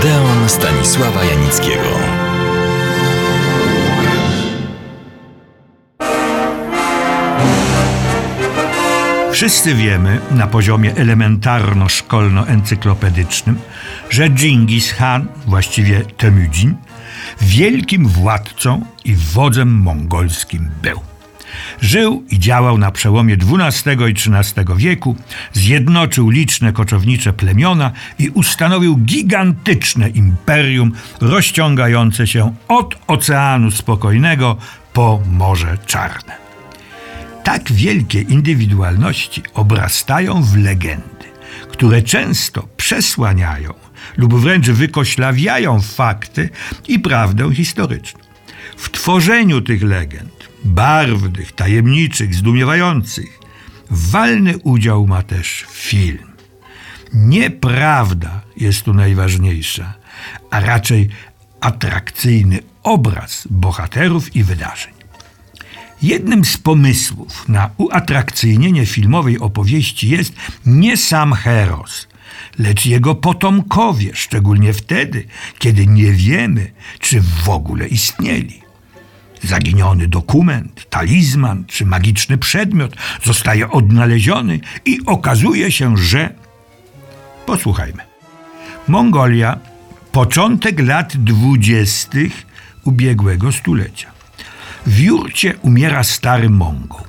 Odeon Stanisława Janickiego. Wszyscy wiemy na poziomie elementarno-szkolno-encyklopedycznym, że Dżingis Khan, właściwie Temüdzin, wielkim władcą i wodzem mongolskim był. Żył i działał na przełomie XII i XIII wieku, zjednoczył liczne koczownicze plemiona i ustanowił gigantyczne imperium rozciągające się od Oceanu Spokojnego po Morze Czarne. Tak wielkie indywidualności obrastają w legendy, które często przesłaniają lub wręcz wykoślawiają fakty i prawdę historyczną. W tworzeniu tych legend, barwnych, tajemniczych, zdumiewających, walny udział ma też film. Nieprawda jest tu najważniejsza, a raczej atrakcyjny obraz bohaterów i wydarzeń. Jednym z pomysłów na uatrakcyjnienie filmowej opowieści jest nie sam Heros, lecz jego potomkowie, szczególnie wtedy, kiedy nie wiemy, czy w ogóle istnieli. Zaginiony dokument, talizman czy magiczny przedmiot zostaje odnaleziony i okazuje się, że. Posłuchajmy. Mongolia, początek lat dwudziestych ubiegłego stulecia. W jurcie umiera stary Mongol.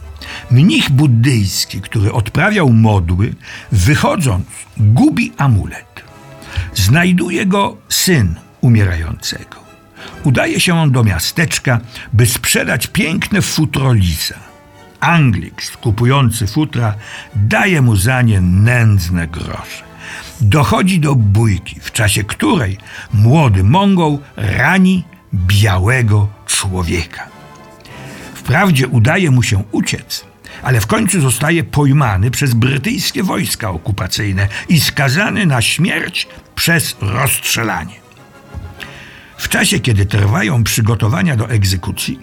Mnich buddyjski, który odprawiał modły, wychodząc, gubi amulet. Znajduje go syn umierającego. Udaje się on do miasteczka, by sprzedać piękne futro lisa. Anglik skupujący futra daje mu za nie nędzne grosze. Dochodzi do bójki, w czasie której młody Mongol rani białego człowieka. Wprawdzie udaje mu się uciec, ale w końcu zostaje pojmany przez brytyjskie wojska okupacyjne i skazany na śmierć przez rozstrzelanie. W czasie, kiedy trwają przygotowania do egzekucji,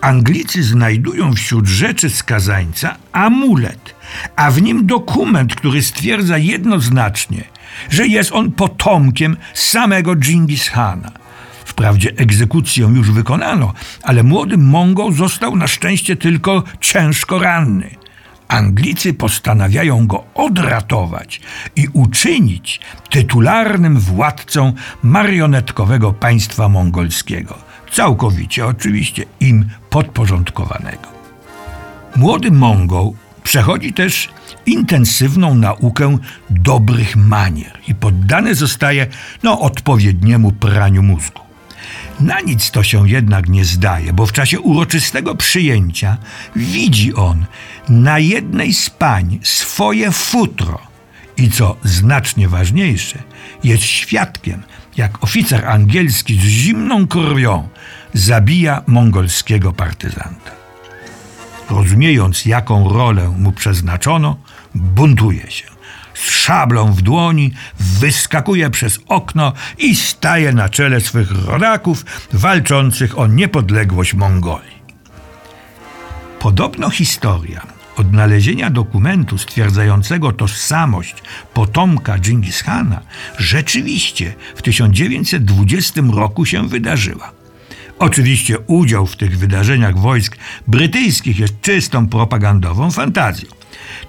Anglicy znajdują wśród rzeczy skazańca amulet, a w nim dokument, który stwierdza jednoznacznie, że jest on potomkiem samego Dżingis Hana. Wprawdzie egzekucję już wykonano, ale młody Mongol został na szczęście tylko ciężko ranny. Anglicy postanawiają go odratować i uczynić tytularnym władcą marionetkowego państwa mongolskiego, całkowicie oczywiście im podporządkowanego. Młody Mongol przechodzi też intensywną naukę dobrych manier i poddany zostaje no, odpowiedniemu praniu mózgu. Na nic to się jednak nie zdaje, bo w czasie uroczystego przyjęcia widzi on na jednej z pań swoje futro i co znacznie ważniejsze, jest świadkiem, jak oficer angielski z zimną krwią zabija mongolskiego partyzanta. Rozumiejąc, jaką rolę mu przeznaczono, buntuje się z szablą w dłoni, wyskakuje przez okno i staje na czele swych rodaków walczących o niepodległość Mongolii. Podobno historia odnalezienia dokumentu stwierdzającego tożsamość potomka Dżingis Khana rzeczywiście w 1920 roku się wydarzyła. Oczywiście udział w tych wydarzeniach wojsk brytyjskich jest czystą propagandową fantazją.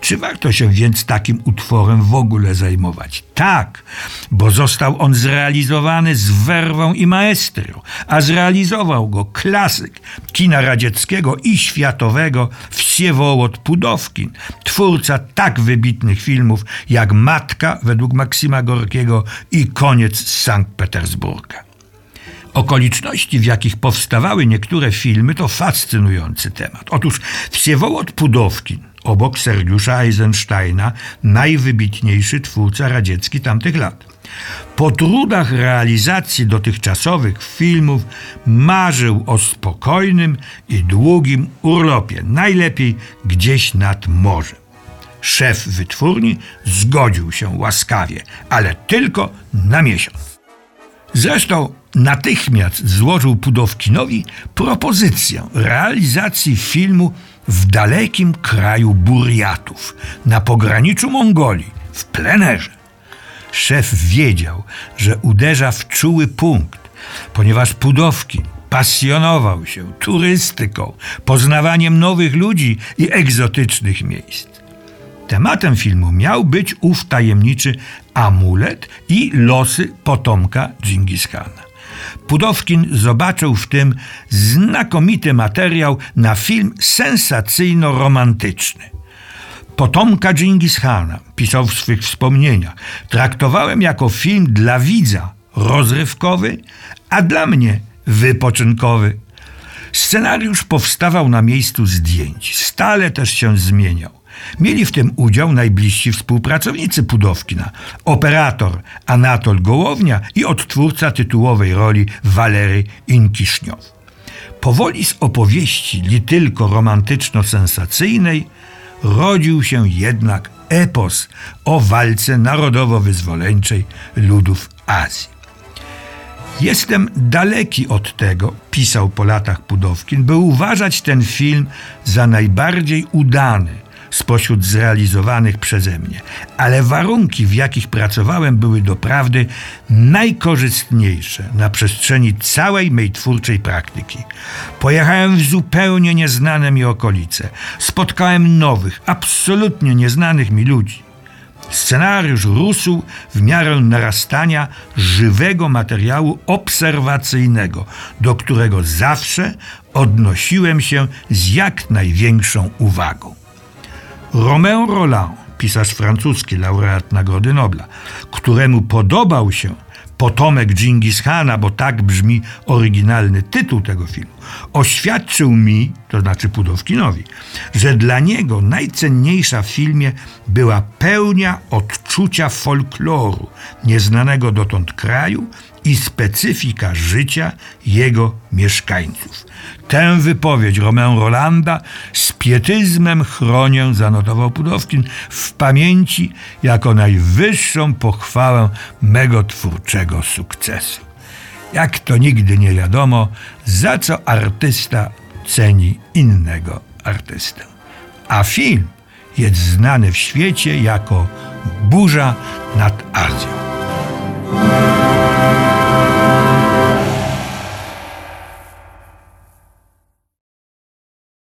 Czy warto się więc takim utworem w ogóle zajmować? Tak, bo został on zrealizowany z werwą i maestrią, a zrealizował go klasyk kina radzieckiego i światowego Wsiewołod Pudowkin, twórca tak wybitnych filmów jak Matka według Maksima Gorkiego i Koniec z Sankt Petersburga. Okoliczności, w jakich powstawały niektóre filmy, to fascynujący temat. Otóż Wsiewołod Pudowkin, obok Sergiusza Eisensteina, najwybitniejszy twórca radziecki tamtych lat. Po trudach realizacji dotychczasowych filmów marzył o spokojnym i długim urlopie, najlepiej gdzieś nad morzem. Szef wytwórni zgodził się łaskawie, ale tylko na miesiąc. Zresztą natychmiast złożył Pudowkinowi propozycję realizacji filmu w dalekim kraju Burjatów, na pograniczu Mongolii, w plenerze. Szef wiedział, że uderza w czuły punkt, ponieważ Pudowkin pasjonował się turystyką, poznawaniem nowych ludzi i egzotycznych miejsc. Tematem filmu miał być ów tajemniczy amulet i losy potomka Dżingis Khana. Pudowkin zobaczył w tym znakomity materiał na film sensacyjno-romantyczny. Potomka Dżingis Khana, pisał w swych wspomnieniach, traktowałem jako film dla widza rozrywkowy, a dla mnie wypoczynkowy. Scenariusz powstawał na miejscu zdjęć, stale też się zmieniał. Mieli w tym udział najbliżsi współpracownicy Pudowkina, operator Anatol Gołownia i odtwórca tytułowej roli Walery Inkiszniow. Powoli z opowieści li tylko romantyczno-sensacyjnej rodził się jednak epos o walce narodowo-wyzwoleńczej ludów Azji. Jestem daleki od tego, pisał po latach Pudowkin, by uważać ten film za najbardziej udany spośród zrealizowanych przeze mnie, ale warunki, w jakich pracowałem, były doprawdy najkorzystniejsze na przestrzeni całej mej twórczej praktyki. Pojechałem w zupełnie nieznane mi okolice, spotkałem nowych, absolutnie nieznanych mi ludzi. Scenariusz rósł w miarę narastania żywego materiału obserwacyjnego, do którego zawsze odnosiłem się z jak największą uwagą. Romain Roland, pisarz francuski, laureat Nagrody Nobla, któremu podobał się potomek Dżingis Khana, bo tak brzmi oryginalny tytuł tego filmu, oświadczył mi, to znaczy Pudowkinowi, że dla niego najcenniejsza w filmie była pełnia odczucia folkloru nieznanego dotąd kraju i specyfika życia jego mieszkańców. Tę wypowiedź Romain Rolanda z pietyzmem chronię, zanotował Pudowkin, w pamięci jako najwyższą pochwałę mego twórczego sukcesu jak to nigdy nie wiadomo, za co artysta ceni innego artystę. A film jest znany w świecie jako burza nad Azją.